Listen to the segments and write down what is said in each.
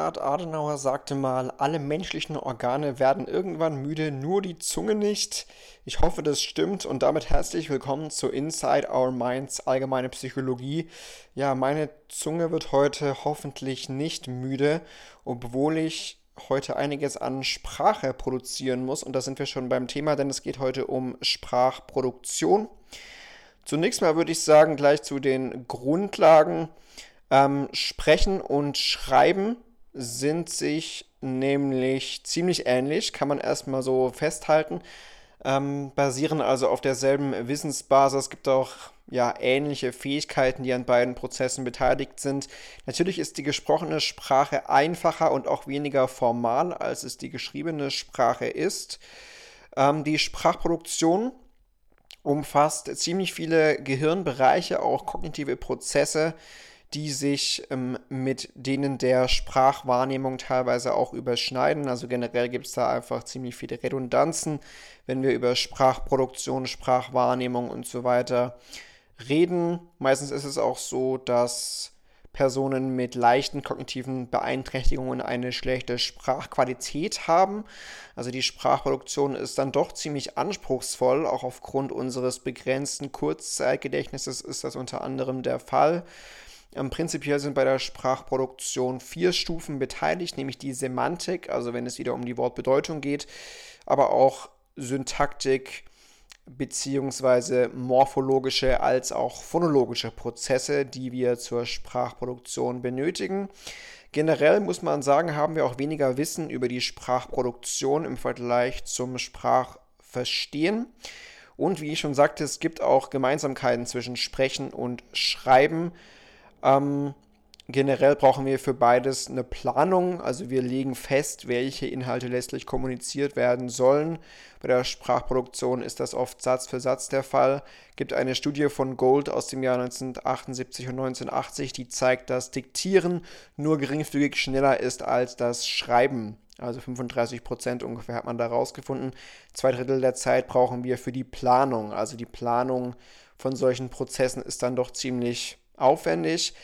Konrad Adenauer sagte mal, alle menschlichen Organe werden irgendwann müde, nur die Zunge nicht. Ich hoffe, das stimmt und damit herzlich willkommen zu Inside Our Minds Allgemeine Psychologie. Ja, meine Zunge wird heute hoffentlich nicht müde, obwohl ich heute einiges an Sprache produzieren muss und da sind wir schon beim Thema, denn es geht heute um Sprachproduktion. Zunächst mal würde ich sagen, gleich zu den Grundlagen. Ähm, Sprechen und Schreiben sind sich nämlich ziemlich ähnlich, kann man erstmal so festhalten. Ähm, basieren also auf derselben Wissensbasis. Es gibt auch ja, ähnliche Fähigkeiten, die an beiden Prozessen beteiligt sind. Natürlich ist die gesprochene Sprache einfacher und auch weniger formal, als es die geschriebene Sprache ist. Ähm, die Sprachproduktion umfasst ziemlich viele Gehirnbereiche, auch kognitive Prozesse, die sich ähm, mit denen der Sprachwahrnehmung teilweise auch überschneiden. Also generell gibt es da einfach ziemlich viele Redundanzen, wenn wir über Sprachproduktion, Sprachwahrnehmung und so weiter reden. Meistens ist es auch so, dass Personen mit leichten kognitiven Beeinträchtigungen eine schlechte Sprachqualität haben. Also die Sprachproduktion ist dann doch ziemlich anspruchsvoll. Auch aufgrund unseres begrenzten Kurzzeitgedächtnisses ist das unter anderem der Fall. Ähm, prinzipiell sind bei der Sprachproduktion vier Stufen beteiligt, nämlich die Semantik, also wenn es wieder um die Wortbedeutung geht, aber auch Syntaktik beziehungsweise morphologische als auch phonologische Prozesse, die wir zur Sprachproduktion benötigen. Generell muss man sagen, haben wir auch weniger Wissen über die Sprachproduktion im Vergleich zum Sprachverstehen. Und wie ich schon sagte, es gibt auch Gemeinsamkeiten zwischen Sprechen und Schreiben. Ähm, generell brauchen wir für beides eine Planung. Also wir legen fest, welche Inhalte letztlich kommuniziert werden sollen. Bei der Sprachproduktion ist das oft Satz für Satz der Fall. Es gibt eine Studie von Gold aus dem Jahr 1978 und 1980, die zeigt, dass Diktieren nur geringfügig schneller ist als das Schreiben. Also 35 Prozent ungefähr hat man da rausgefunden. Zwei Drittel der Zeit brauchen wir für die Planung. Also die Planung von solchen Prozessen ist dann doch ziemlich aufwendig.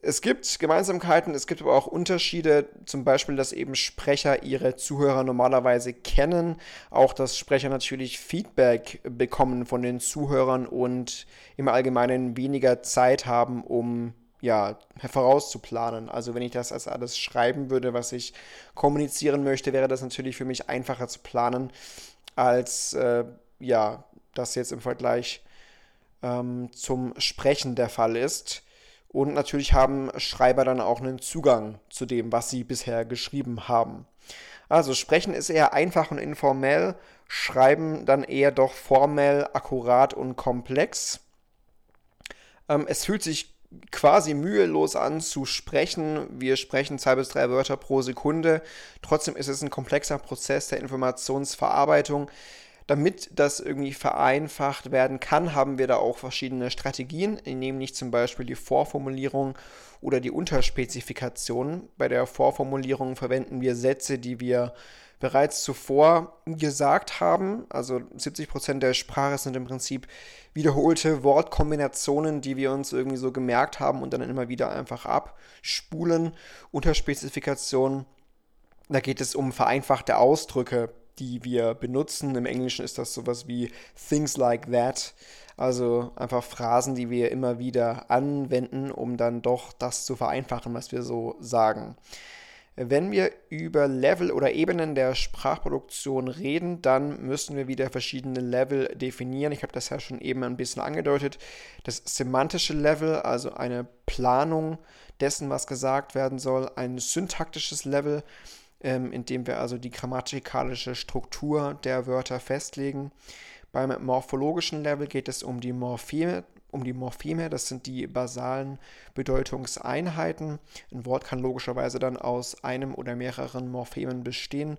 Es gibt Gemeinsamkeiten, es gibt aber auch Unterschiede, zum Beispiel, dass eben Sprecher ihre Zuhörer normalerweise kennen, auch dass Sprecher natürlich Feedback bekommen von den Zuhörern und im Allgemeinen weniger Zeit haben, um ja, vorauszuplanen. Also wenn ich das als alles schreiben würde, was ich kommunizieren möchte, wäre das natürlich für mich einfacher zu planen, als äh, ja, das jetzt im Vergleich ähm, zum Sprechen der Fall ist. Und natürlich haben Schreiber dann auch einen Zugang zu dem, was sie bisher geschrieben haben. Also Sprechen ist eher einfach und informell, Schreiben dann eher doch formell, akkurat und komplex. Ähm, es fühlt sich quasi mühelos an zu sprechen. Wir sprechen zwei bis drei Wörter pro Sekunde. Trotzdem ist es ein komplexer Prozess der Informationsverarbeitung. Damit das irgendwie vereinfacht werden kann, haben wir da auch verschiedene Strategien, nämlich zum Beispiel die Vorformulierung oder die Unterspezifikation. Bei der Vorformulierung verwenden wir Sätze, die wir bereits zuvor gesagt haben. Also 70% der Sprache sind im Prinzip wiederholte Wortkombinationen, die wir uns irgendwie so gemerkt haben und dann immer wieder einfach abspulen. Unterspezifikation, da geht es um vereinfachte Ausdrücke die wir benutzen. Im Englischen ist das sowas wie things like that. Also einfach Phrasen, die wir immer wieder anwenden, um dann doch das zu vereinfachen, was wir so sagen. Wenn wir über Level oder Ebenen der Sprachproduktion reden, dann müssen wir wieder verschiedene Level definieren. Ich habe das ja schon eben ein bisschen angedeutet. Das semantische Level, also eine Planung dessen, was gesagt werden soll. Ein syntaktisches Level, ähm, indem wir also die grammatikalische Struktur der Wörter festlegen. Beim morphologischen Level geht es um die Morpheme, um die Morpheme, das sind die basalen Bedeutungseinheiten. Ein Wort kann logischerweise dann aus einem oder mehreren Morphemen bestehen.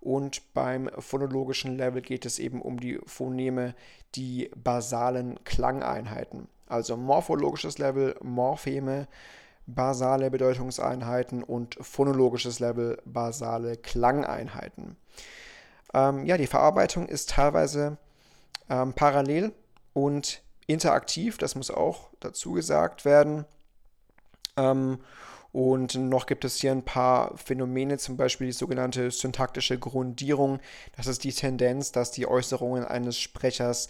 Und beim phonologischen Level geht es eben um die Phoneme, die basalen Klangeinheiten. Also morphologisches Level, Morpheme, basale Bedeutungseinheiten und phonologisches Level basale Klangeinheiten. Ähm, ja, die Verarbeitung ist teilweise ähm, parallel und interaktiv, das muss auch dazu gesagt werden. Ähm, Und noch gibt es hier ein paar Phänomene, zum Beispiel die sogenannte syntaktische Grundierung. Das ist die Tendenz, dass die Äußerungen eines Sprechers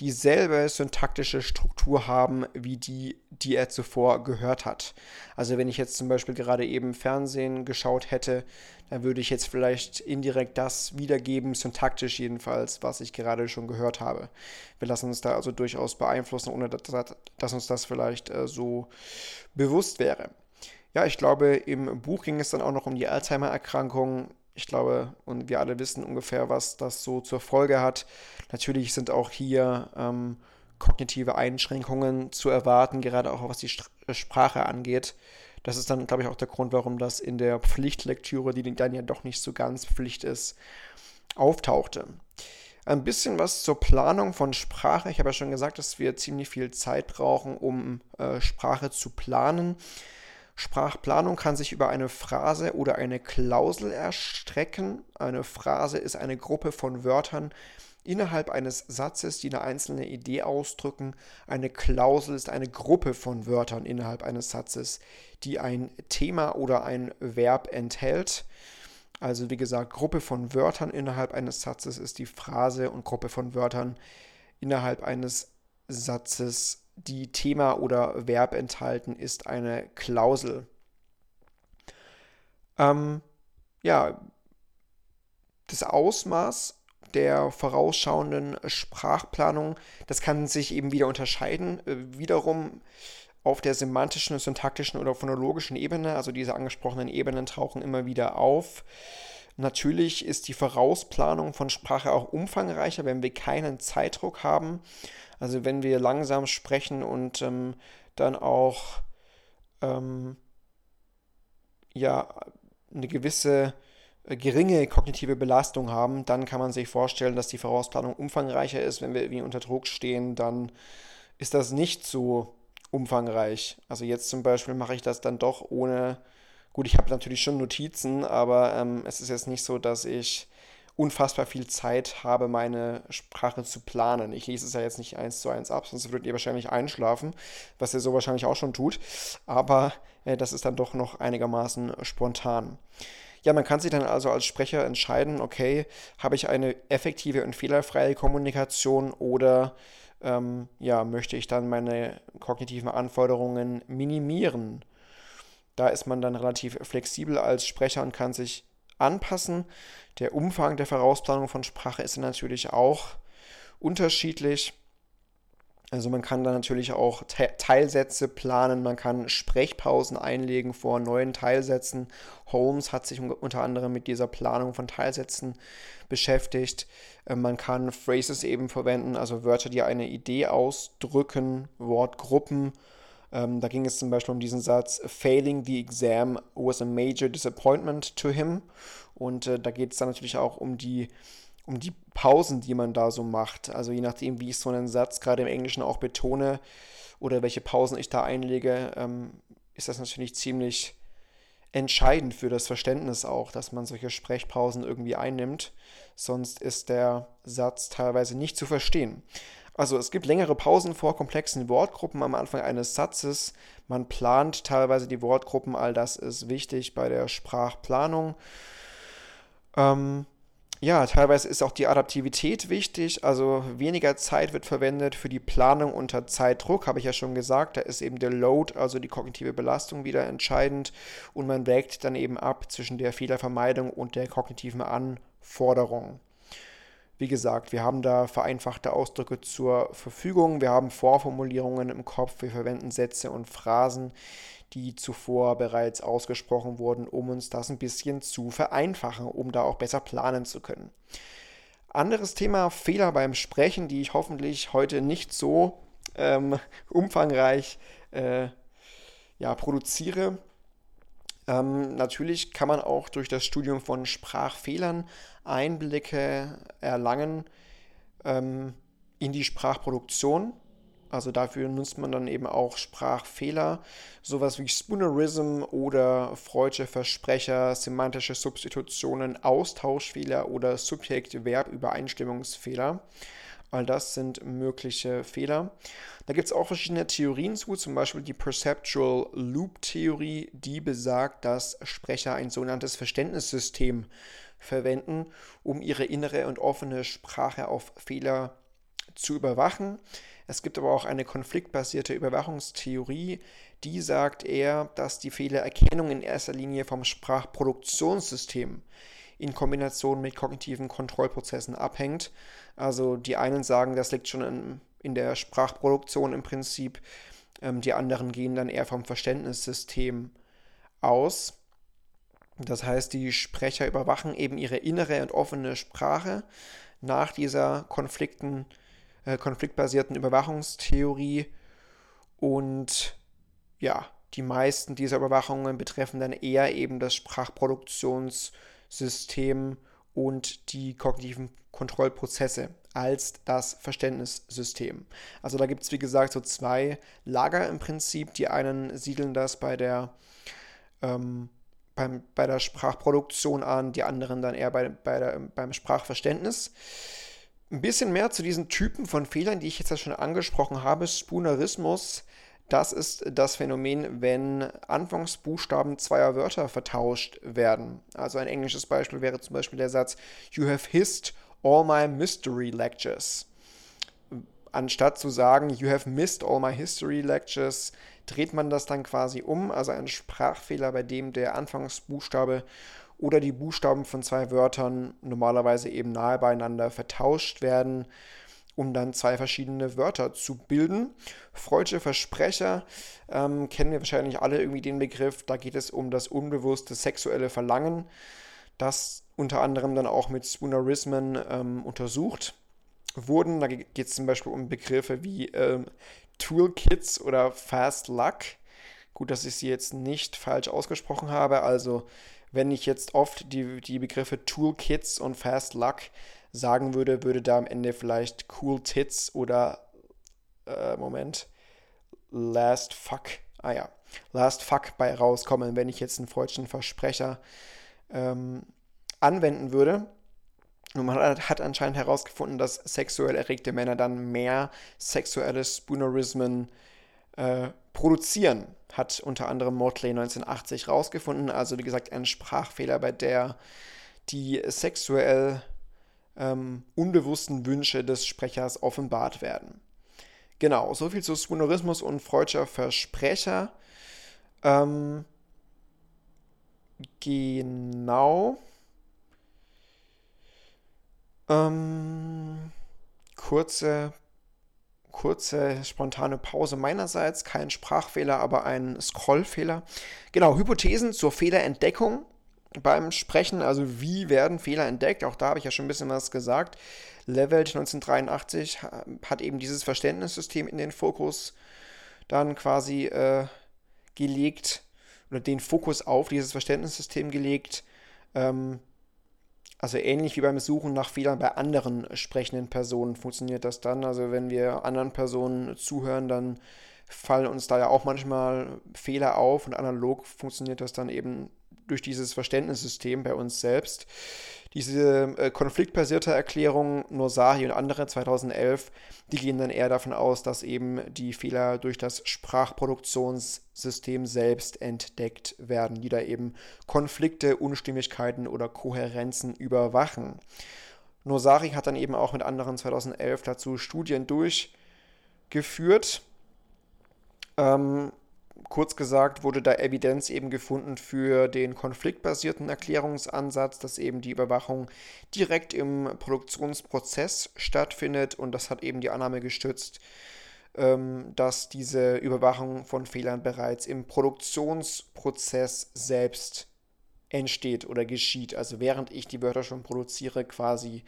dieselbe syntaktische Struktur haben wie die, die er zuvor gehört hat. Also wenn ich jetzt zum Beispiel gerade eben Fernsehen geschaut hätte, dann würde ich jetzt vielleicht indirekt das wiedergeben, syntaktisch jedenfalls, was ich gerade schon gehört habe. Wir lassen uns da also durchaus beeinflussen, ohne dass, uns das vielleicht äh, so bewusst wäre. Ja, ich glaube, im Buch ging es dann auch noch um die Alzheimer-Erkrankung ich glaube, und wir alle wissen ungefähr, was das so zur Folge hat. Natürlich sind auch hier ähm, kognitive Einschränkungen zu erwarten, gerade auch was die äh, Sprache angeht. Das ist dann, glaube ich, auch der Grund, warum das in der Pflichtlektüre, die dann ja doch nicht so ganz Pflicht ist, auftauchte. Ein bisschen was zur Planung von Sprache. Ich habe ja schon gesagt, dass wir ziemlich viel Zeit brauchen, um äh, Sprache zu planen. Sprachplanung kann sich über eine Phrase oder eine Klausel erstrecken. Eine Phrase ist eine Gruppe von Wörtern innerhalb eines Satzes, die eine einzelne Idee ausdrücken. Eine Klausel ist eine Gruppe von Wörtern innerhalb eines Satzes, die ein Thema oder ein Verb enthält. Also wie gesagt, Gruppe von Wörtern innerhalb eines Satzes ist die Phrase und Gruppe von Wörtern innerhalb eines Satzes die Thema oder Verb enthalten, ist eine Klausel. Ähm, ja, das Ausmaß der vorausschauenden Sprachplanung, das kann sich eben wieder unterscheiden. Äh, wiederum auf der semantischen, syntaktischen oder phonologischen Ebene, also diese angesprochenen Ebenen tauchen immer wieder auf. Natürlich ist die Vorausplanung von Sprache auch umfangreicher, wenn wir keinen Zeitdruck haben. Also wenn wir langsam sprechen und ähm, dann auch ähm, ja eine gewisse äh, geringe kognitive Belastung haben, dann kann man sich vorstellen, dass die Vorausplanung umfangreicher ist. Wenn wir irgendwie unter Druck stehen, dann ist das nicht so umfangreich. Also jetzt zum Beispiel mache ich das dann doch ohne, gut, ich habe natürlich schon Notizen, aber ähm, es ist jetzt nicht so, dass ich unfassbar viel Zeit habe, meine Sprache zu planen. Ich lese es ja jetzt nicht eins zu eins ab, sonst würdet ihr wahrscheinlich einschlafen, was ihr so wahrscheinlich auch schon tut. Aber äh, das ist dann doch noch einigermaßen spontan. Ja, man kann sich dann also als Sprecher entscheiden, okay, habe ich eine effektive und fehlerfreie Kommunikation oder ähm, ja, möchte ich dann meine kognitiven Anforderungen minimieren? Da ist man dann relativ flexibel als Sprecher und kann sich anpassen. Der Umfang der Vorausplanung von Sprache ist natürlich auch unterschiedlich. Also man kann da natürlich auch Te Teilsätze planen, man kann Sprechpausen einlegen vor neuen Teilsätzen. Holmes hat sich unter anderem mit dieser Planung von Teilsätzen beschäftigt. Äh, man kann Phrases eben verwenden, also Wörter, die eine Idee ausdrücken, Wortgruppen ähm, da ging es zum Beispiel um diesen Satz, Failing the exam was a major disappointment to him. Und äh, da geht es dann natürlich auch um die, um die Pausen, die man da so macht. Also je nachdem, wie ich so einen Satz gerade im Englischen auch betone oder welche Pausen ich da einlege, ähm, ist das natürlich ziemlich entscheidend für das Verständnis auch, dass man solche Sprechpausen irgendwie einnimmt. Sonst ist der Satz teilweise nicht zu verstehen. Also es gibt längere Pausen vor komplexen Wortgruppen am Anfang eines Satzes. Man plant teilweise die Wortgruppen, all das ist wichtig bei der Sprachplanung. Ähm, ja, teilweise ist auch die Adaptivität wichtig, also weniger Zeit wird verwendet für die Planung unter Zeitdruck, habe ich ja schon gesagt, da ist eben der Load, also die kognitive Belastung wieder entscheidend und man wägt dann eben ab zwischen der Fehlervermeidung und der kognitiven Anforderung. Wie gesagt, wir haben da vereinfachte Ausdrücke zur Verfügung, wir haben Vorformulierungen im Kopf, wir verwenden Sätze und Phrasen, die zuvor bereits ausgesprochen wurden, um uns das ein bisschen zu vereinfachen, um da auch besser planen zu können. Anderes Thema, Fehler beim Sprechen, die ich hoffentlich heute nicht so ähm, umfangreich äh, ja, produziere. Ähm, natürlich kann man auch durch das Studium von Sprachfehlern Einblicke erlangen ähm, in die Sprachproduktion. Also dafür nutzt man dann eben auch Sprachfehler, sowas wie Spoonerism oder freudsche Versprecher, semantische Substitutionen, Austauschfehler oder Subjekt-Verb-Übereinstimmungsfehler. All das sind mögliche Fehler. Da gibt es auch verschiedene Theorien zu, zum Beispiel die Perceptual Loop Theorie, die besagt, dass Sprecher ein sogenanntes Verständnissystem verwenden, um ihre innere und offene Sprache auf Fehler zu überwachen. Es gibt aber auch eine konfliktbasierte Überwachungstheorie, die sagt eher, dass die Fehlererkennung in erster Linie vom Sprachproduktionssystem in Kombination mit kognitiven Kontrollprozessen abhängt. Also die einen sagen, das liegt schon in, in der Sprachproduktion im Prinzip, ähm, die anderen gehen dann eher vom Verständnissystem aus. Das heißt, die Sprecher überwachen eben ihre innere und offene Sprache nach dieser Konflikten, äh, konfliktbasierten Überwachungstheorie und ja, die meisten dieser Überwachungen betreffen dann eher eben das Sprachproduktionssystem und die kognitiven Kontrollprozesse als das Verständnissystem. Also da gibt es, wie gesagt, so zwei Lager im Prinzip. Die einen siedeln das bei der, ähm, beim, bei der Sprachproduktion an, die anderen dann eher bei, bei der, beim Sprachverständnis. Ein bisschen mehr zu diesen Typen von Fehlern, die ich jetzt ja schon angesprochen habe. Spoonerismus das ist das Phänomen, wenn Anfangsbuchstaben zweier Wörter vertauscht werden. Also ein englisches Beispiel wäre zum Beispiel der Satz You have hissed all my mystery lectures. Anstatt zu sagen You have missed all my history lectures, dreht man das dann quasi um. Also ein Sprachfehler, bei dem der Anfangsbuchstabe oder die Buchstaben von zwei Wörtern normalerweise eben nahe beieinander vertauscht werden um dann zwei verschiedene Wörter zu bilden. Freudsche Versprecher ähm, kennen wir wahrscheinlich alle irgendwie den Begriff. Da geht es um das unbewusste sexuelle Verlangen, das unter anderem dann auch mit Spoonerismen ähm, untersucht wurden. Da geht es zum Beispiel um Begriffe wie ähm, Toolkits oder Fast Luck. Gut, dass ich sie jetzt nicht falsch ausgesprochen habe. Also, wenn ich jetzt oft die, die Begriffe Toolkits und Fast Luck sagen würde, würde da am Ende vielleicht Cool Tits oder äh, Moment, Last Fuck, ah ja, Last Fuck bei rauskommen, wenn ich jetzt einen freudschen Versprecher ähm, anwenden würde. Und man hat anscheinend herausgefunden, dass sexuell erregte Männer dann mehr sexuelle Spoonerismen äh, produzieren. Hat unter anderem Motley 1980 herausgefunden. Also wie gesagt, ein Sprachfehler, bei der die sexuell ähm, unbewussten Wünsche des Sprechers offenbart werden. Genau, soviel zu Spoonerismus und Freudscher Versprecher. Ähm, genau. Ähm, kurze, kurze spontane Pause meinerseits. Kein Sprachfehler, aber ein Scrollfehler. Genau, Hypothesen zur Fehlerentdeckung beim Sprechen, also wie werden Fehler entdeckt, auch da habe ich ja schon ein bisschen was gesagt. Levelt 1983 hat eben dieses Verständnissystem in den Fokus dann quasi äh, gelegt oder den Fokus auf dieses Verständnissystem gelegt. Ähm, also ähnlich wie beim Suchen nach Fehlern bei anderen sprechenden Personen funktioniert das dann. Also wenn wir anderen Personen zuhören, dann fallen uns da ja auch manchmal Fehler auf und analog funktioniert das dann eben durch dieses Verständnissystem bei uns selbst. Diese äh, konfliktbasierte Erklärung Nosahi und andere 2011, die gehen dann eher davon aus, dass eben die Fehler durch das Sprachproduktionssystem selbst entdeckt werden, die da eben Konflikte, Unstimmigkeiten oder Kohärenzen überwachen. Nosari hat dann eben auch mit anderen 2011 dazu Studien durchgeführt. Ähm, kurz gesagt wurde da Evidenz eben gefunden für den konfliktbasierten Erklärungsansatz, dass eben die Überwachung direkt im Produktionsprozess stattfindet und das hat eben die Annahme gestützt, ähm, dass diese Überwachung von Fehlern bereits im Produktionsprozess selbst entsteht oder geschieht. Also während ich die Wörter schon produziere, quasi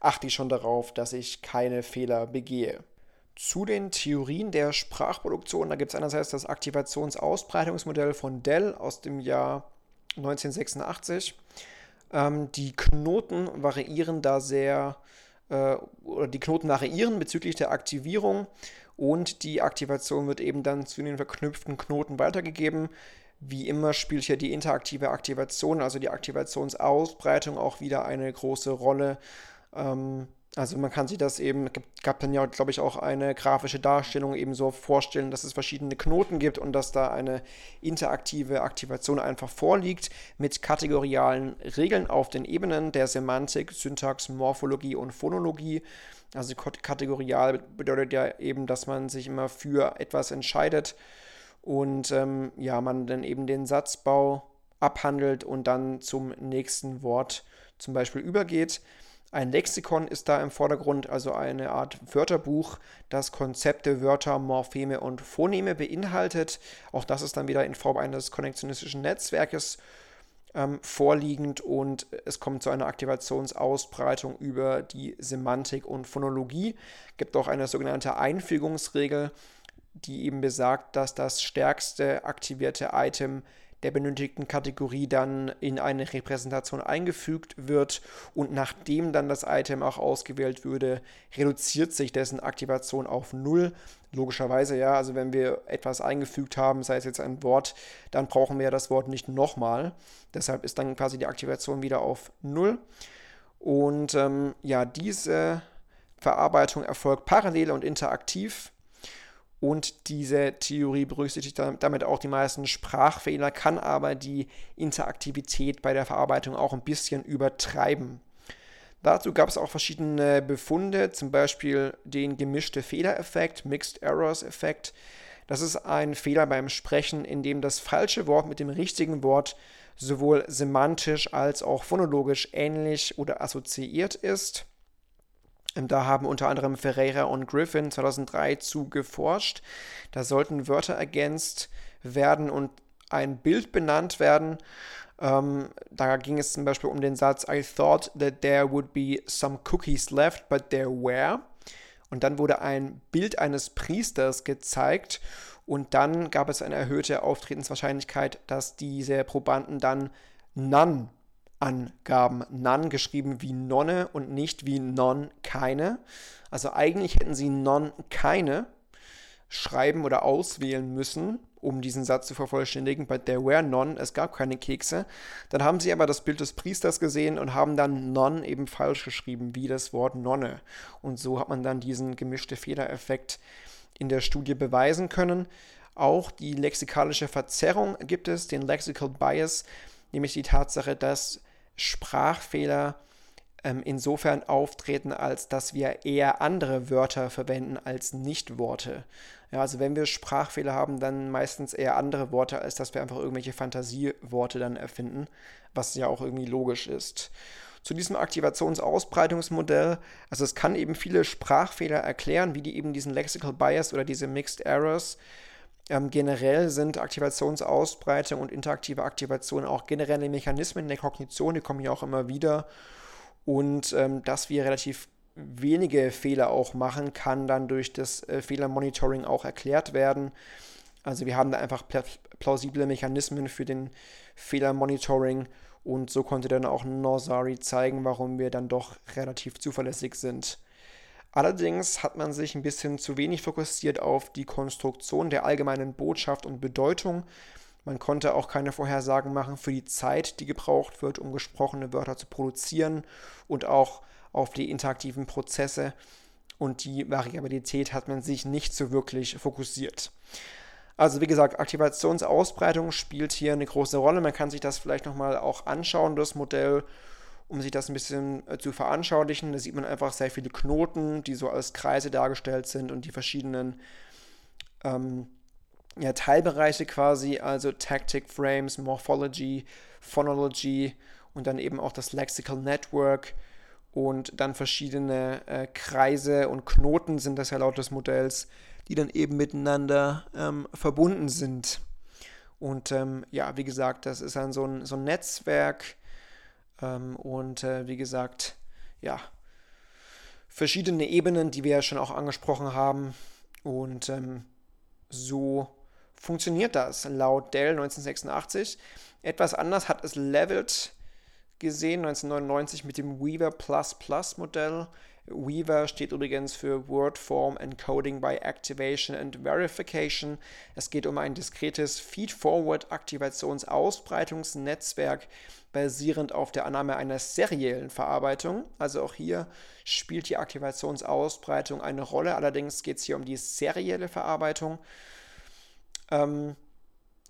achte ich schon darauf, dass ich keine Fehler begehe. Zu den Theorien der Sprachproduktion, da gibt es einerseits das Aktivationsausbreitungsmodell von Dell aus dem Jahr 1986. Ähm, die Knoten variieren da sehr, äh, oder die Knoten variieren bezüglich der Aktivierung und die Aktivation wird eben dann zu den verknüpften Knoten weitergegeben. Wie immer spielt hier die interaktive Aktivation, also die Aktivationsausbreitung, auch wieder eine große Rolle. Ähm, Also man kann sich das eben, gab dann ja, glaube ich, auch eine grafische Darstellung eben so vorstellen, dass es verschiedene Knoten gibt und dass da eine interaktive Aktivation einfach vorliegt mit kategorialen Regeln auf den Ebenen der Semantik, Syntax, Morphologie und Phonologie. Also kategorial bedeutet ja eben, dass man sich immer für etwas entscheidet und ähm, ja, man dann eben den Satzbau abhandelt und dann zum nächsten Wort zum Beispiel übergeht. Ein Lexikon ist da im Vordergrund, also eine Art Wörterbuch, das Konzepte, Wörter, Morpheme und Phoneme beinhaltet. Auch das ist dann wieder in Form eines konnektionistischen Netzwerkes ähm, vorliegend und es kommt zu einer Aktivationsausbreitung über die Semantik und Phonologie. Es Gibt auch eine sogenannte Einfügungsregel, die eben besagt, dass das stärkste aktivierte Item der benötigten Kategorie dann in eine Repräsentation eingefügt wird und nachdem dann das Item auch ausgewählt würde, reduziert sich dessen Aktivation auf 0. Logischerweise ja, also wenn wir etwas eingefügt haben, sei es jetzt ein Wort, dann brauchen wir das Wort nicht nochmal. Deshalb ist dann quasi die Aktivation wieder auf 0. Und ähm, ja, diese Verarbeitung erfolgt parallel und interaktiv und diese Theorie berücksichtigt damit auch die meisten Sprachfehler, kann aber die Interaktivität bei der Verarbeitung auch ein bisschen übertreiben. Dazu gab es auch verschiedene Befunde, zum Beispiel den gemischte Fehlereffekt, Mixed Errors Effekt. Das ist ein Fehler beim Sprechen, in dem das falsche Wort mit dem richtigen Wort sowohl semantisch als auch phonologisch ähnlich oder assoziiert ist. Ähm, da haben unter anderem Ferreira und Griffin 2003 zu geforscht. Da sollten Wörter ergänzt werden und ein Bild benannt werden. Ähm, da ging es zum Beispiel um den Satz I thought that there would be some cookies left, but there were. Und dann wurde ein Bild eines Priesters gezeigt und dann gab es eine erhöhte Auftretenswahrscheinlichkeit, dass diese Probanden dann None Angaben. None geschrieben wie Nonne und nicht wie Non keine. Also eigentlich hätten sie Non keine schreiben oder auswählen müssen, um diesen Satz zu vervollständigen. But there were none, es gab keine Kekse. Dann haben sie aber das Bild des Priesters gesehen und haben dann non eben falsch geschrieben, wie das Wort Nonne. Und so hat man dann diesen gemischte Fehlereffekt in der Studie beweisen können. Auch die lexikalische Verzerrung gibt es, den Lexical Bias, nämlich die Tatsache, dass Sprachfehler ähm, insofern auftreten, als dass wir eher andere Wörter verwenden als Nicht-Worte. Ja, also wenn wir Sprachfehler haben, dann meistens eher andere Worte, als dass wir einfach irgendwelche Fantasieworte dann erfinden, was ja auch irgendwie logisch ist. Zu diesem Aktivationsausbreitungsmodell, also es kann eben viele Sprachfehler erklären, wie die eben diesen Lexical Bias oder diese Mixed Errors ähm, generell sind Aktivationsausbreitung und interaktive Aktivation auch generelle Mechanismen der Kognition, die kommen ja auch immer wieder. Und ähm, dass wir relativ wenige Fehler auch machen, kann dann durch das äh, Fehlermonitoring auch erklärt werden. Also wir haben da einfach plausible Mechanismen für den Fehlermonitoring und so konnte dann auch Norsari zeigen, warum wir dann doch relativ zuverlässig sind. Allerdings hat man sich ein bisschen zu wenig fokussiert auf die Konstruktion der allgemeinen Botschaft und Bedeutung. Man konnte auch keine Vorhersagen machen für die Zeit, die gebraucht wird, um gesprochene Wörter zu produzieren und auch auf die interaktiven Prozesse und die Variabilität hat man sich nicht so wirklich fokussiert. Also wie gesagt, Aktivationsausbreitung spielt hier eine große Rolle. Man kann sich das vielleicht nochmal auch anschauen, das Modell um sich das ein bisschen äh, zu veranschaulichen. Da sieht man einfach sehr viele Knoten, die so als Kreise dargestellt sind und die verschiedenen ähm, ja, Teilbereiche quasi, also Tactic Frames, Morphology, Phonology und dann eben auch das Lexical Network und dann verschiedene äh, Kreise und Knoten sind das ja laut des Modells, die dann eben miteinander ähm, verbunden sind. Und ähm, ja, wie gesagt, das ist dann so ein, so ein Netzwerk, ähm, und äh, wie gesagt, ja, verschiedene Ebenen, die wir ja schon auch angesprochen haben. Und ähm, so funktioniert das laut Dell 1986. Etwas anders hat es Leveled gesehen 1999 mit dem Weaver Plus Plus Modell. Weaver steht übrigens für Word Form Encoding by Activation and Verification. Es geht um ein diskretes Feed-Forward-Aktivationsausbreitungsnetzwerk basierend auf der Annahme einer seriellen Verarbeitung. Also auch hier spielt die Aktivationsausbreitung eine Rolle. Allerdings geht es hier um die serielle Verarbeitung. Ähm,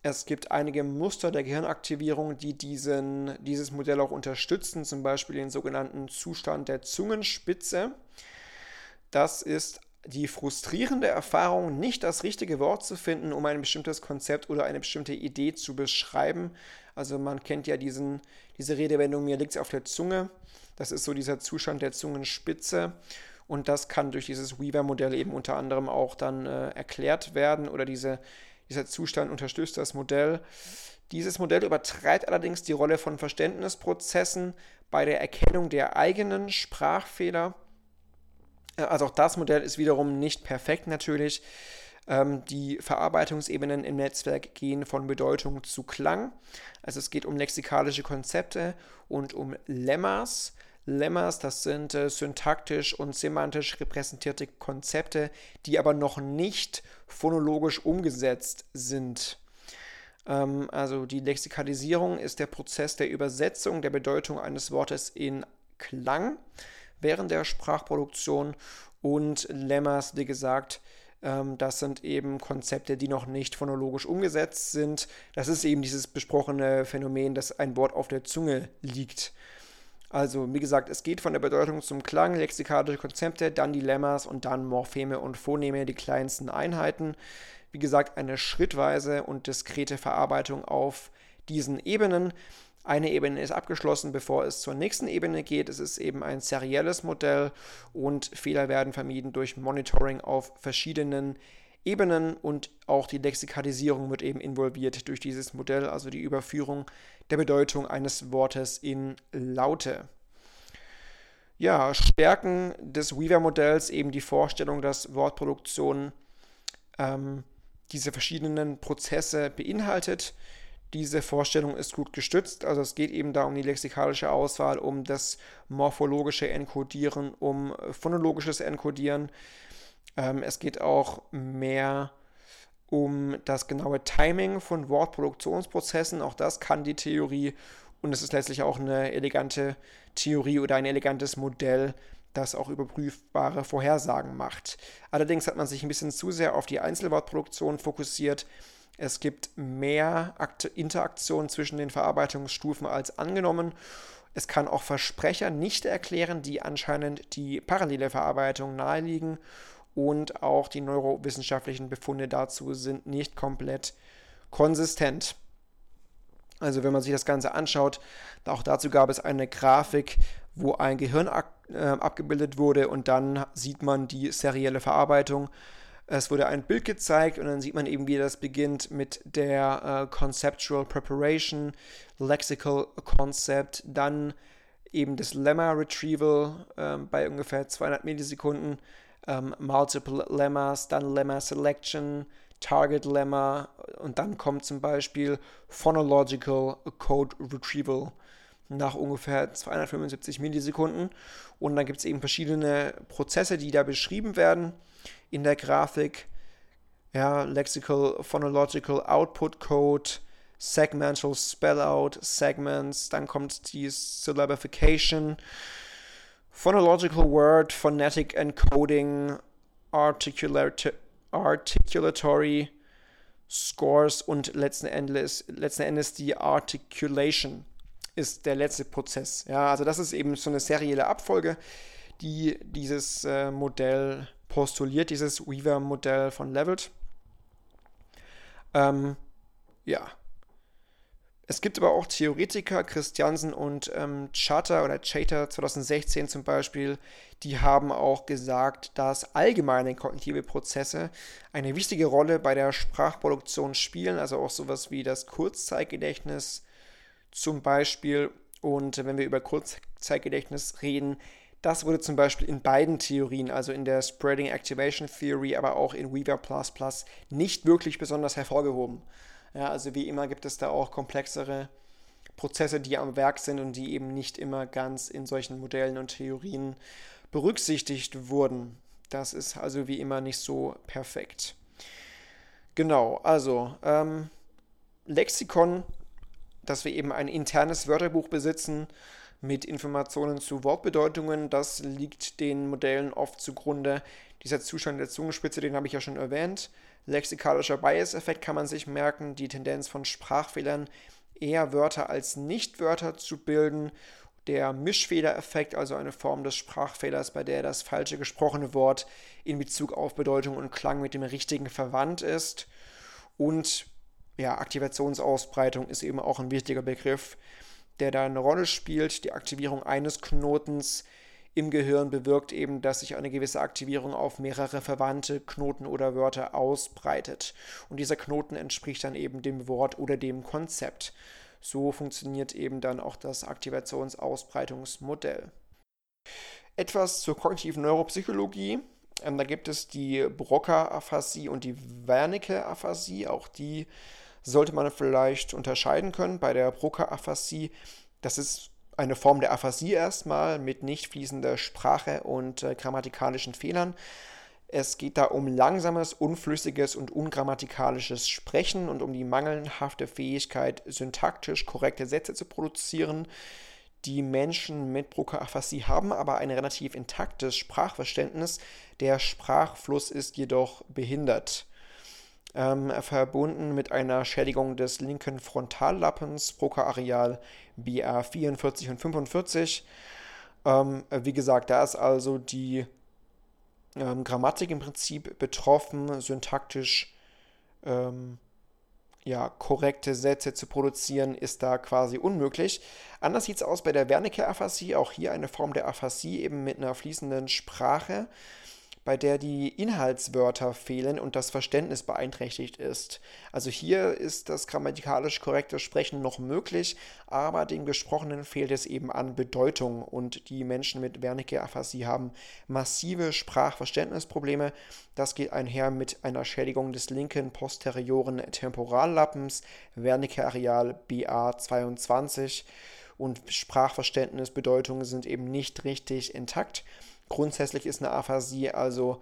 es gibt einige Muster der Gehirnaktivierung, die diesen, dieses Modell auch unterstützen, zum Beispiel den sogenannten Zustand der Zungenspitze. Das ist die frustrierende Erfahrung, nicht das richtige Wort zu finden, um ein bestimmtes Konzept oder eine bestimmte Idee zu beschreiben. Also man kennt ja diesen, diese Redewendung, mir liegt es auf der Zunge. Das ist so dieser Zustand der Zungenspitze. Und das kann durch dieses Weaver-Modell eben unter anderem auch dann äh, erklärt werden oder diese dieser Zustand unterstützt das Modell. Dieses Modell übertreibt allerdings die Rolle von Verständnisprozessen bei der Erkennung der eigenen Sprachfehler. Äh, also auch das Modell ist wiederum nicht perfekt natürlich. Ähm, die Verarbeitungsebenen im Netzwerk gehen von Bedeutung zu Klang. Also es geht um lexikalische Konzepte und um Lemmas. Lemmas, das sind äh, syntaktisch und semantisch repräsentierte Konzepte, die aber noch nicht phonologisch umgesetzt sind. Ähm, also die Lexikalisierung ist der Prozess der Übersetzung der Bedeutung eines Wortes in Klang während der Sprachproduktion und Lemmas, wie gesagt, ähm, das sind eben Konzepte, die noch nicht phonologisch umgesetzt sind. Das ist eben dieses besprochene Phänomen, dass ein Wort auf der Zunge liegt. Also, wie gesagt, es geht von der Bedeutung zum Klang, lexikalische Konzepte, dann Dilemmas und dann Morpheme und Phoneme, die kleinsten Einheiten. Wie gesagt, eine schrittweise und diskrete Verarbeitung auf diesen Ebenen. Eine Ebene ist abgeschlossen, bevor es zur nächsten Ebene geht. Es ist eben ein serielles Modell und Fehler werden vermieden durch Monitoring auf verschiedenen Ebenen. Und auch die Lexikalisierung wird eben involviert durch dieses Modell, also die Überführung der Bedeutung eines Wortes in Laute. Ja, Stärken des Weaver-Modells eben die Vorstellung, dass Wortproduktion ähm, diese verschiedenen Prozesse beinhaltet. Diese Vorstellung ist gut gestützt, also es geht eben da um die lexikalische Auswahl, um das morphologische Encodieren, um phonologisches Encodieren. Ähm, es geht auch mehr um das genaue Timing von Wortproduktionsprozessen. Auch das kann die Theorie und es ist letztlich auch eine elegante Theorie oder ein elegantes Modell, das auch überprüfbare Vorhersagen macht. Allerdings hat man sich ein bisschen zu sehr auf die Einzelwortproduktion fokussiert. Es gibt mehr Interaktion zwischen den Verarbeitungsstufen als angenommen. Es kann auch Versprecher nicht erklären, die anscheinend die parallele Verarbeitung naheliegen und auch die neurowissenschaftlichen Befunde dazu sind nicht komplett konsistent. Also wenn man sich das Ganze anschaut, auch dazu gab es eine Grafik, wo ein Gehirn äh, abgebildet wurde und dann sieht man die serielle Verarbeitung. Es wurde ein Bild gezeigt und dann sieht man eben, wie das beginnt mit der äh, Conceptual Preparation, Lexical Concept, dann eben das Lemma Retrieval äh, bei ungefähr 200 Millisekunden ähm, Multiple Lemmas, dann Lemma Selection, Target Lemma und dann kommt zum Beispiel Phonological Code Retrieval nach ungefähr 275 Millisekunden. Und dann gibt es eben verschiedene Prozesse, die da beschrieben werden in der Grafik. Ja, Lexical Phonological Output Code, Segmental Spellout, Segments, dann kommt die Syllabification Phonological Word, Phonetic Encoding, Articulatory Scores und letzten Endes, letzten Endes die Articulation ist der letzte Prozess. Ja, also das ist eben so eine serielle Abfolge, die dieses äh, Modell postuliert, dieses Weaver-Modell von Leveled. Ähm, ja, es gibt aber auch Theoretiker, Christiansen und ähm, Chater oder Chater 2016 zum Beispiel, die haben auch gesagt, dass allgemeine kognitive Prozesse eine wichtige Rolle bei der Sprachproduktion spielen, also auch sowas wie das Kurzzeitgedächtnis zum Beispiel. Und wenn wir über Kurzzeitgedächtnis reden, das wurde zum Beispiel in beiden Theorien, also in der Spreading Activation Theory, aber auch in Weaver nicht wirklich besonders hervorgehoben. Ja, also wie immer gibt es da auch komplexere Prozesse, die am Werk sind und die eben nicht immer ganz in solchen Modellen und Theorien berücksichtigt wurden. Das ist also wie immer nicht so perfekt. Genau, also ähm, Lexikon, dass wir eben ein internes Wörterbuch besitzen mit Informationen zu Wortbedeutungen, das liegt den Modellen oft zugrunde. Dieser Zustand der Zungenspitze, den habe ich ja schon erwähnt. Lexikalischer Bias-Effekt kann man sich merken, die Tendenz von Sprachfehlern eher Wörter als Nichtwörter zu bilden. Der Mischfehlereffekt, also eine Form des Sprachfehlers, bei der das falsche gesprochene Wort in Bezug auf Bedeutung und Klang mit dem richtigen verwandt ist. Und ja, Aktivationsausbreitung ist eben auch ein wichtiger Begriff, der da eine Rolle spielt. Die Aktivierung eines Knotens im Gehirn bewirkt eben, dass sich eine gewisse Aktivierung auf mehrere verwandte Knoten oder Wörter ausbreitet. Und dieser Knoten entspricht dann eben dem Wort oder dem Konzept. So funktioniert eben dann auch das Aktivationsausbreitungsmodell. Etwas zur kognitiven Neuropsychologie. Ähm, da gibt es die Broca-Aphasie und die Wernicke-Aphasie. Auch die sollte man vielleicht unterscheiden können. Bei der Broca-Aphasie, das ist eine Form der Aphasie erstmal mit nicht fließender Sprache und äh, grammatikalischen Fehlern. Es geht da um langsames, unflüssiges und ungrammatikalisches Sprechen und um die mangelhafte Fähigkeit, syntaktisch korrekte Sätze zu produzieren. Die Menschen mit Broca-Aphasie haben aber ein relativ intaktes Sprachverständnis. Der Sprachfluss ist jedoch behindert ähm, verbunden mit einer Schädigung des linken Frontallappens, Broca-Areal BA 44 und 45. Ähm, wie gesagt, da ist also die ähm, Grammatik im Prinzip betroffen, syntaktisch ähm, ja, korrekte Sätze zu produzieren, ist da quasi unmöglich. Anders sieht es aus bei der Wernicke-Aphasie, auch hier eine Form der Aphasie, eben mit einer fließenden Sprache bei der die Inhaltswörter fehlen und das Verständnis beeinträchtigt ist. Also hier ist das grammatikalisch korrekte Sprechen noch möglich, aber dem Gesprochenen fehlt es eben an Bedeutung und die Menschen mit Wernicke-Aphasie haben massive Sprachverständnisprobleme. Das geht einher mit einer Schädigung des linken posterioren Temporallappens, Wernicke-Areal BA22 und Sprachverständnisbedeutungen sind eben nicht richtig intakt. Grundsätzlich ist eine Aphasie also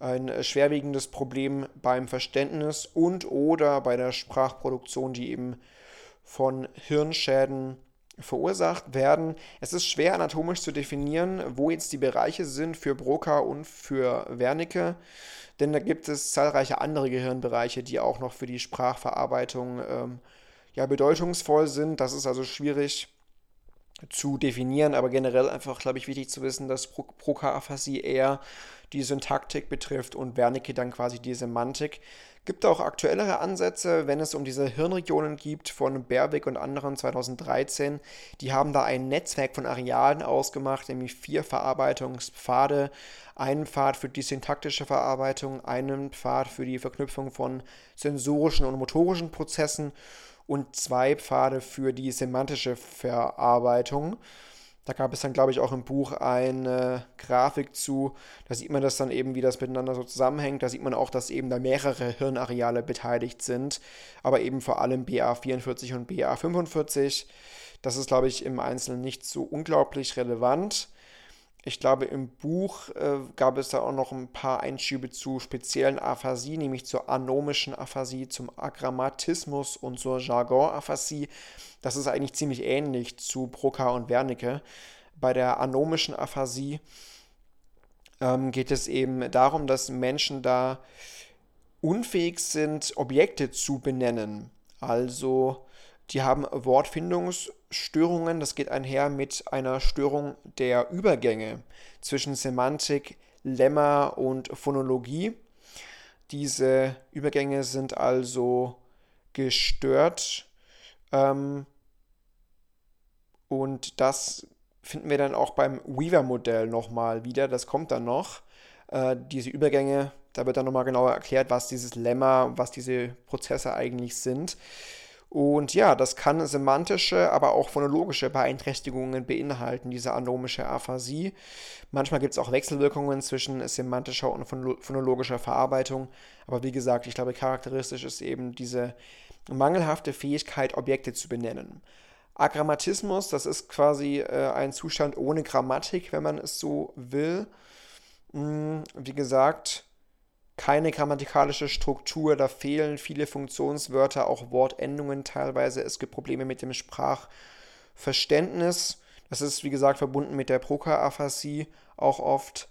ein schwerwiegendes Problem beim Verständnis und oder bei der Sprachproduktion, die eben von Hirnschäden verursacht werden. Es ist schwer anatomisch zu definieren, wo jetzt die Bereiche sind für Broca und für Wernicke, denn da gibt es zahlreiche andere Gehirnbereiche, die auch noch für die Sprachverarbeitung ähm, ja, bedeutungsvoll sind. Das ist also schwierig zu definieren, aber generell einfach, glaube ich, wichtig zu wissen, dass Proka-Aphasie eher die Syntaktik betrifft und Wernicke dann quasi die Semantik. Gibt auch aktuellere Ansätze, wenn es um diese Hirnregionen gibt, von Berwick und anderen 2013. Die haben da ein Netzwerk von Arealen ausgemacht, nämlich vier Verarbeitungspfade. Einen Pfad für die syntaktische Verarbeitung, einen Pfad für die Verknüpfung von sensorischen und motorischen Prozessen und zwei Pfade für die semantische Verarbeitung. Da gab es dann, glaube ich, auch im Buch eine Grafik zu. Da sieht man das dann eben, wie das miteinander so zusammenhängt. Da sieht man auch, dass eben da mehrere Hirnareale beteiligt sind, aber eben vor allem BA44 und BA45. Das ist, glaube ich, im Einzelnen nicht so unglaublich relevant. Ich glaube, im Buch äh, gab es da auch noch ein paar Einschübe zu speziellen Aphasie, nämlich zur anomischen Aphasie, zum Agrammatismus und zur Jargon-Aphasie. Das ist eigentlich ziemlich ähnlich zu Broca und Wernicke. Bei der anomischen Aphasie ähm, geht es eben darum, dass Menschen da unfähig sind, Objekte zu benennen. Also die haben Wortfindungsstörungen. Das geht einher mit einer Störung der Übergänge zwischen Semantik, Lemma und Phonologie. Diese Übergänge sind also gestört. Ähm, und das finden wir dann auch beim Weaver-Modell nochmal wieder. Das kommt dann noch. Äh, diese Übergänge, da wird dann nochmal genauer erklärt, was dieses Lemma, was diese Prozesse eigentlich sind. Und ja, das kann semantische, aber auch phonologische Beeinträchtigungen beinhalten, diese anomische Aphasie. Manchmal gibt es auch Wechselwirkungen zwischen semantischer und phonologischer Verarbeitung. Aber wie gesagt, ich glaube, charakteristisch ist eben diese mangelhafte Fähigkeit, Objekte zu benennen. Agrammatismus, das ist quasi äh, ein Zustand ohne Grammatik, wenn man es so will. Hm, wie gesagt, keine grammatikalische Struktur, da fehlen viele Funktionswörter, auch Wortendungen teilweise. Es gibt Probleme mit dem Sprachverständnis. Das ist, wie gesagt, verbunden mit der Proka-Aphasie auch oft.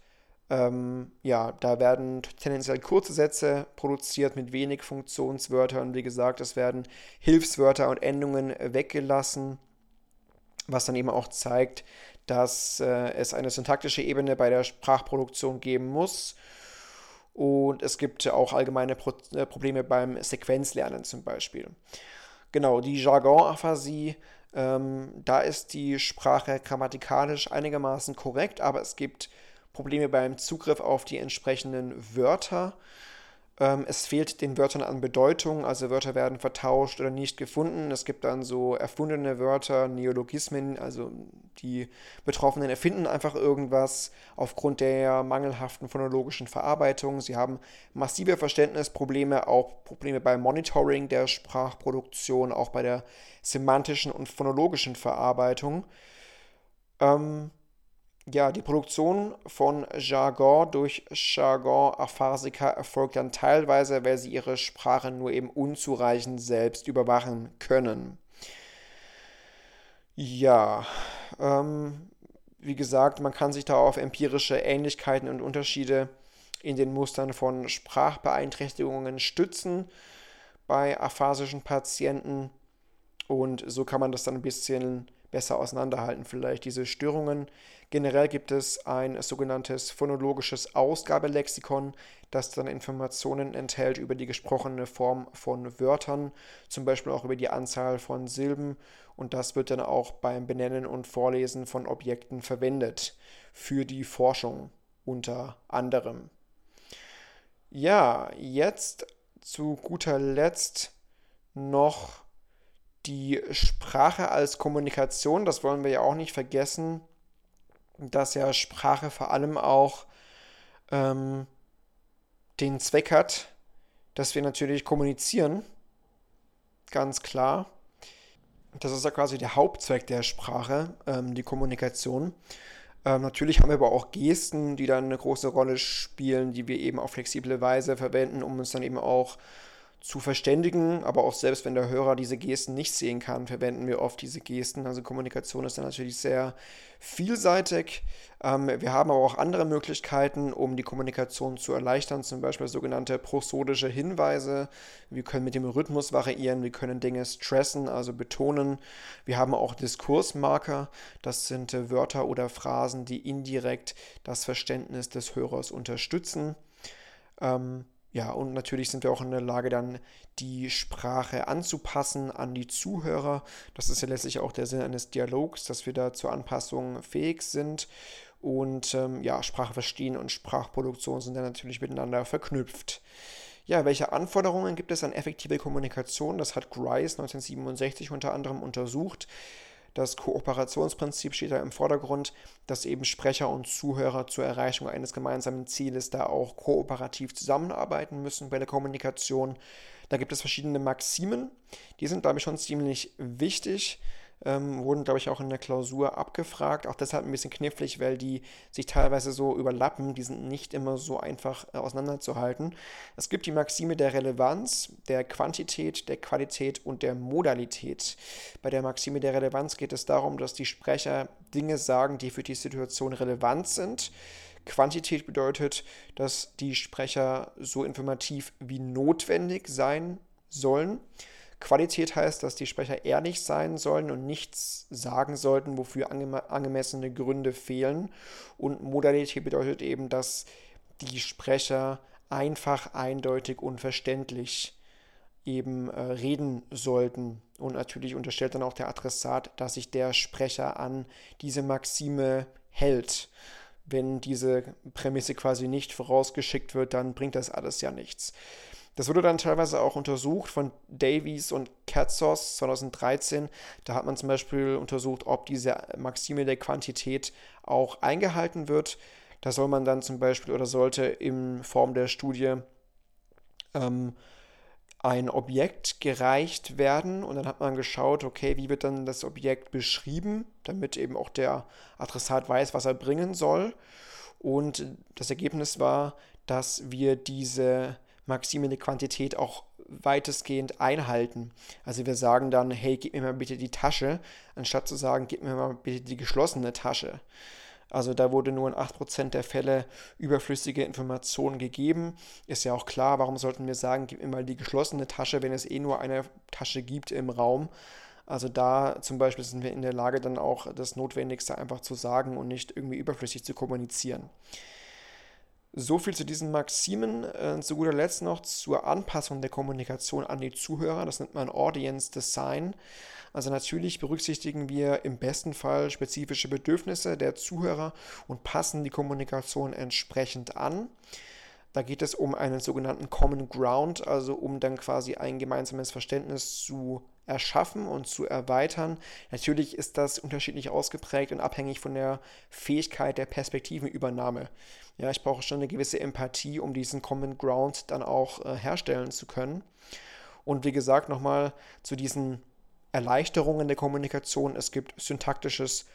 Ähm, ja, da werden tendenziell kurze Sätze produziert mit wenig Funktionswörtern. Wie gesagt, es werden Hilfswörter und Endungen weggelassen, was dann eben auch zeigt, dass äh, es eine syntaktische Ebene bei der Sprachproduktion geben muss. Und es gibt auch allgemeine Pro äh, Probleme beim Sequenzlernen zum Beispiel. Genau, die Jargon-Aphasie, ähm, da ist die Sprache grammatikalisch einigermaßen korrekt, aber es gibt Probleme beim Zugriff auf die entsprechenden Wörter. Ähm, es fehlt den Wörtern an Bedeutung, also Wörter werden vertauscht oder nicht gefunden. Es gibt dann so erfundene Wörter, Neologismen, also die Betroffenen erfinden einfach irgendwas aufgrund der mangelhaften phonologischen Verarbeitung. Sie haben massive Verständnisprobleme, auch Probleme beim Monitoring der Sprachproduktion, auch bei der semantischen und phonologischen Verarbeitung. Ähm, ja, die Produktion von Jargon durch Jargon-Aphasiker erfolgt dann teilweise, weil sie ihre Sprache nur eben unzureichend selbst überwachen können. Ja, ähm, wie gesagt, man kann sich da auf empirische Ähnlichkeiten und Unterschiede in den Mustern von Sprachbeeinträchtigungen stützen bei aphasischen Patienten und so kann man das dann ein bisschen besser auseinanderhalten, vielleicht diese Störungen. Generell gibt es ein sogenanntes phonologisches Ausgabelexikon, das dann Informationen enthält über die gesprochene Form von Wörtern, zum Beispiel auch über die Anzahl von Silben. Und das wird dann auch beim Benennen und Vorlesen von Objekten verwendet, für die Forschung unter anderem. Ja, jetzt zu guter Letzt noch die Sprache als Kommunikation, das wollen wir ja auch nicht vergessen, dass ja Sprache vor allem auch ähm, den Zweck hat, dass wir natürlich kommunizieren, ganz klar. Das ist ja quasi der Hauptzweck der Sprache, ähm, die Kommunikation. Ähm, natürlich haben wir aber auch Gesten, die dann eine große Rolle spielen, die wir eben auf flexible Weise verwenden, um uns dann eben auch zu verständigen, aber auch selbst wenn der Hörer diese Gesten nicht sehen kann, verwenden wir oft diese Gesten. Also Kommunikation ist dann natürlich sehr vielseitig. Ähm, wir haben aber auch andere Möglichkeiten, um die Kommunikation zu erleichtern, zum Beispiel sogenannte prosodische Hinweise. Wir können mit dem Rhythmus variieren, wir können Dinge stressen, also betonen. Wir haben auch Diskursmarker, das sind äh, Wörter oder Phrasen, die indirekt das Verständnis des Hörers unterstützen. Ähm, ja, und natürlich sind wir auch in der Lage, dann die Sprache anzupassen an die Zuhörer. Das ist ja letztlich auch der Sinn eines Dialogs, dass wir da zur Anpassung fähig sind. Und ähm, ja, Sprache verstehen und Sprachproduktion sind dann natürlich miteinander verknüpft. Ja, welche Anforderungen gibt es an effektive Kommunikation? Das hat Grice 1967 unter anderem untersucht. Das Kooperationsprinzip steht da im Vordergrund, dass eben Sprecher und Zuhörer zur Erreichung eines gemeinsamen Zieles da auch kooperativ zusammenarbeiten müssen bei der Kommunikation. Da gibt es verschiedene Maximen, die sind, glaube ich, schon ziemlich wichtig ähm, wurden, glaube ich, auch in der Klausur abgefragt. Auch deshalb ein bisschen knifflig, weil die sich teilweise so überlappen. Die sind nicht immer so einfach äh, auseinanderzuhalten. Es gibt die Maxime der Relevanz, der Quantität, der Qualität und der Modalität. Bei der Maxime der Relevanz geht es darum, dass die Sprecher Dinge sagen, die für die Situation relevant sind. Quantität bedeutet, dass die Sprecher so informativ wie notwendig sein sollen. Qualität heißt, dass die Sprecher ehrlich sein sollen und nichts sagen sollten, wofür ange angemessene Gründe fehlen. Und Modalität bedeutet eben, dass die Sprecher einfach, eindeutig und verständlich eben äh, reden sollten. Und natürlich unterstellt dann auch der Adressat, dass sich der Sprecher an diese Maxime hält. Wenn diese Prämisse quasi nicht vorausgeschickt wird, dann bringt das alles ja nichts. Das wurde dann teilweise auch untersucht von Davies und Katzos 2013. Da hat man zum Beispiel untersucht, ob diese Maxime der Quantität auch eingehalten wird. Da soll man dann zum Beispiel oder sollte in Form der Studie ähm, ein Objekt gereicht werden und dann hat man geschaut, okay, wie wird dann das Objekt beschrieben, damit eben auch der Adressat weiß, was er bringen soll. Und das Ergebnis war, dass wir diese Maxime der Quantität auch weitestgehend einhalten. Also wir sagen dann, hey, gib mir mal bitte die Tasche, anstatt zu sagen, gib mir mal bitte die geschlossene Tasche. Also da wurde nur in 8% der Fälle überflüssige Informationen gegeben. Ist ja auch klar, warum sollten wir sagen, gib mir mal die geschlossene Tasche, wenn es eh nur eine Tasche gibt im Raum. Also da zum Beispiel sind wir in der Lage, dann auch das Notwendigste einfach zu sagen und nicht irgendwie überflüssig zu kommunizieren. So viel zu diesen Maximen. Äh, zu guter Letzt noch zur Anpassung der Kommunikation an die Zuhörer. Das nennt man Audience Design. Also natürlich berücksichtigen wir im besten Fall spezifische Bedürfnisse der Zuhörer und passen die Kommunikation entsprechend an. Da geht es um einen sogenannten Common Ground, also um dann quasi ein gemeinsames Verständnis zu erschaffen und zu erweitern. Natürlich ist das unterschiedlich ausgeprägt und abhängig von der Fähigkeit der Perspektivenübernahme. Ja, ich brauche schon eine gewisse Empathie, um diesen Common Ground dann auch äh, herstellen zu können. Und wie gesagt, nochmal zu diesen Erleichterungen der Kommunikation. Es gibt syntaktisches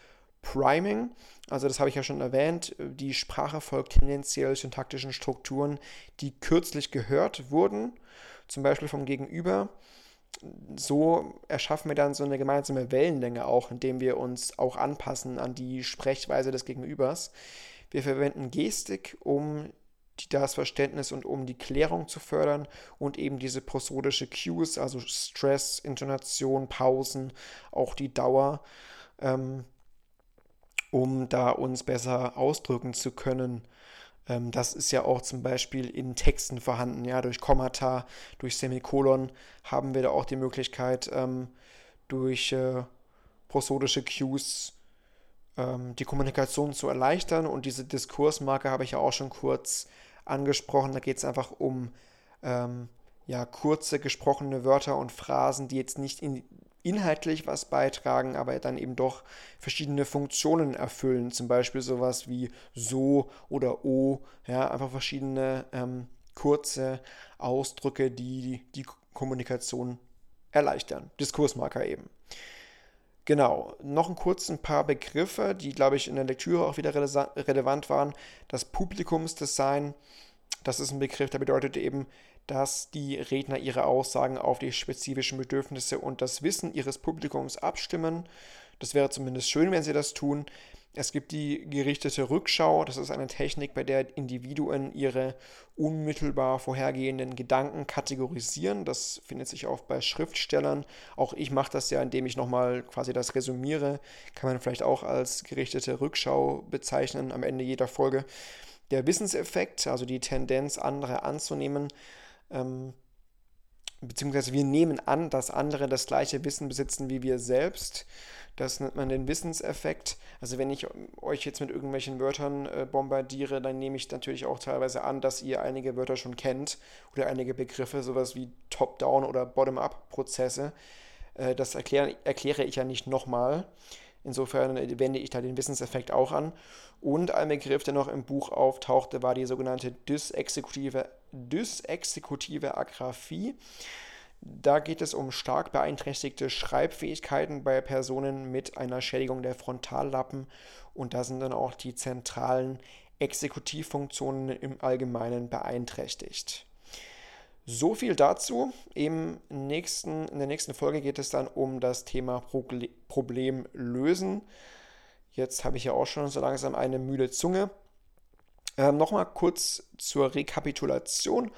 Priming, also das habe ich ja schon erwähnt, die Sprache folgt tendenziell syntaktischen Strukturen, die kürzlich gehört wurden, zum Beispiel vom Gegenüber. So erschaffen wir dann so eine gemeinsame Wellenlänge auch, indem wir uns auch anpassen an die Sprechweise des Gegenübers. Wir verwenden Gestik, um das Verständnis und um die Klärung zu fördern und eben diese prosodische Cues, also Stress, Intonation, Pausen, auch die Dauer, ähm, um da uns besser ausdrücken zu können. Ähm, das ist ja auch zum Beispiel in Texten vorhanden, ja, durch Kommata, durch Semikolon haben wir da auch die Möglichkeit, ähm, durch äh, prosodische Cues ähm, die Kommunikation zu erleichtern und diese Diskursmarke habe ich ja auch schon kurz angesprochen. Da geht es einfach um ähm, ja, kurze gesprochene Wörter und Phrasen, die jetzt nicht in, inhaltlich was beitragen, aber dann eben doch verschiedene Funktionen erfüllen. Zum Beispiel sowas wie so oder o, ja, einfach verschiedene ähm, kurze Ausdrücke, die die Kommunikation erleichtern. Diskursmarker eben. Genau, noch ein kurz ein paar Begriffe, die, glaube ich, in der Lektüre auch wieder relevant waren. Das Publikumsdesign, das ist ein Begriff, der bedeutet eben, dass die Redner ihre Aussagen auf die spezifischen Bedürfnisse und das Wissen ihres Publikums abstimmen. Das wäre zumindest schön, wenn sie das tun. Es gibt die gerichtete Rückschau. Das ist eine Technik, bei der Individuen ihre unmittelbar vorhergehenden Gedanken kategorisieren. Das findet sich auch bei Schriftstellern. Auch ich mache das ja, indem ich nochmal quasi das resümiere. Kann man vielleicht auch als gerichtete Rückschau bezeichnen am Ende jeder Folge. Der Wissenseffekt, also die Tendenz, andere anzunehmen, ähm, beziehungsweise wir nehmen an, dass andere das gleiche Wissen besitzen wie wir selbst. Das nennt man den Wissenseffekt. Also wenn ich euch jetzt mit irgendwelchen Wörtern äh, bombardiere, dann nehme ich natürlich auch teilweise an, dass ihr einige Wörter schon kennt oder einige Begriffe, sowas wie Top-Down oder Bottom-up-Prozesse. Äh, das erkläre, erkläre ich ja nicht nochmal. Insofern wende ich da den Wissenseffekt auch an. Und ein Begriff, der noch im Buch auftauchte, war die sogenannte dysexekutive, dysexekutive Agraphie. Da geht es um stark beeinträchtigte Schreibfähigkeiten bei Personen mit einer Schädigung der Frontallappen und da sind dann auch die zentralen Exekutivfunktionen im Allgemeinen beeinträchtigt. So viel dazu. Im nächsten, in der nächsten Folge geht es dann um das Thema Problem lösen. Jetzt habe ich ja auch schon so langsam eine müde Zunge. Ähm, Nochmal kurz zur Rekapitulation.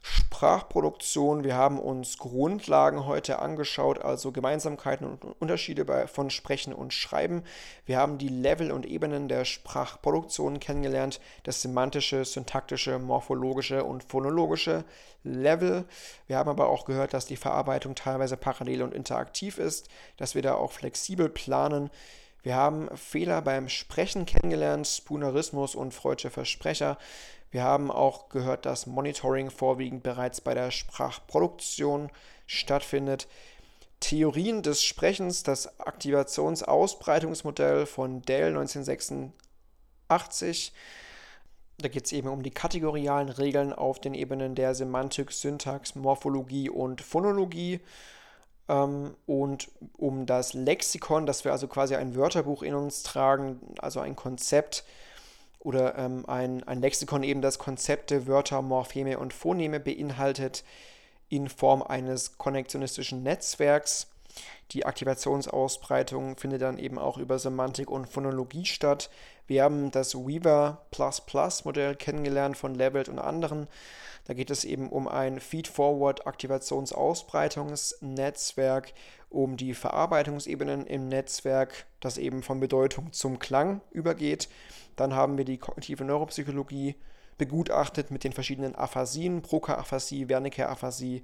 Sprachproduktion. Wir haben uns Grundlagen heute angeschaut, also Gemeinsamkeiten und Unterschiede bei, von Sprechen und Schreiben. Wir haben die Level und Ebenen der Sprachproduktion kennengelernt, das semantische, syntaktische, morphologische und phonologische Level. Wir haben aber auch gehört, dass die Verarbeitung teilweise parallel und interaktiv ist, dass wir da auch flexibel planen. Wir haben Fehler beim Sprechen kennengelernt, Spoonerismus und freudsche Versprecher. Wir haben auch gehört, dass Monitoring vorwiegend bereits bei der Sprachproduktion stattfindet. Theorien des Sprechens, das Aktivationsausbreitungsmodell von Dell 1986. Da geht es eben um die kategorialen Regeln auf den Ebenen der Semantik, Syntax, Morphologie und Phonologie und um das Lexikon, dass wir also quasi ein Wörterbuch in uns tragen, also ein Konzept oder ähm, ein, ein Lexikon eben, das Konzepte, Wörter, Morpheme und Phoneme beinhaltet in Form eines konnektionistischen Netzwerks. Die Aktivationsausbreitung findet dann eben auch über Semantik und Phonologie statt. Wir haben das Weaver Modell kennengelernt von Levelt und anderen. Da geht es eben um ein Feed-Forward-Aktivationsausbreitungsnetzwerk, um die Verarbeitungsebenen im Netzwerk, das eben von Bedeutung zum Klang übergeht. Dann haben wir die kognitive Neuropsychologie begutachtet mit den verschiedenen Aphasien, Broca-Aphasie, Wernicke-Aphasie,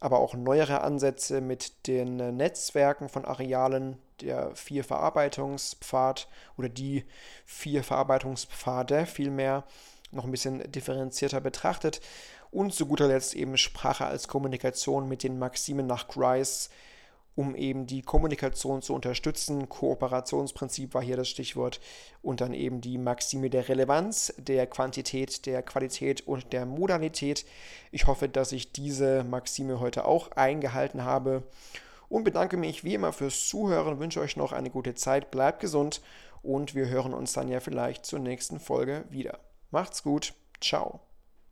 aber auch neuere Ansätze mit den Netzwerken von Arealen, der vier Verarbeitungspfad oder die vier Verarbeitungspfade vielmehr noch ein bisschen differenzierter betrachtet. Und zu guter Letzt eben Sprache als Kommunikation mit den Maximen nach Grice, um eben die Kommunikation zu unterstützen. Kooperationsprinzip war hier das Stichwort. Und dann eben die Maxime der Relevanz, der Quantität, der Qualität und der Modalität. Ich hoffe, dass ich diese Maxime heute auch eingehalten habe. Und bedanke mich wie immer fürs Zuhören, wünsche euch noch eine gute Zeit, bleibt gesund und wir hören uns dann ja vielleicht zur nächsten Folge wieder. Macht's gut, ciao.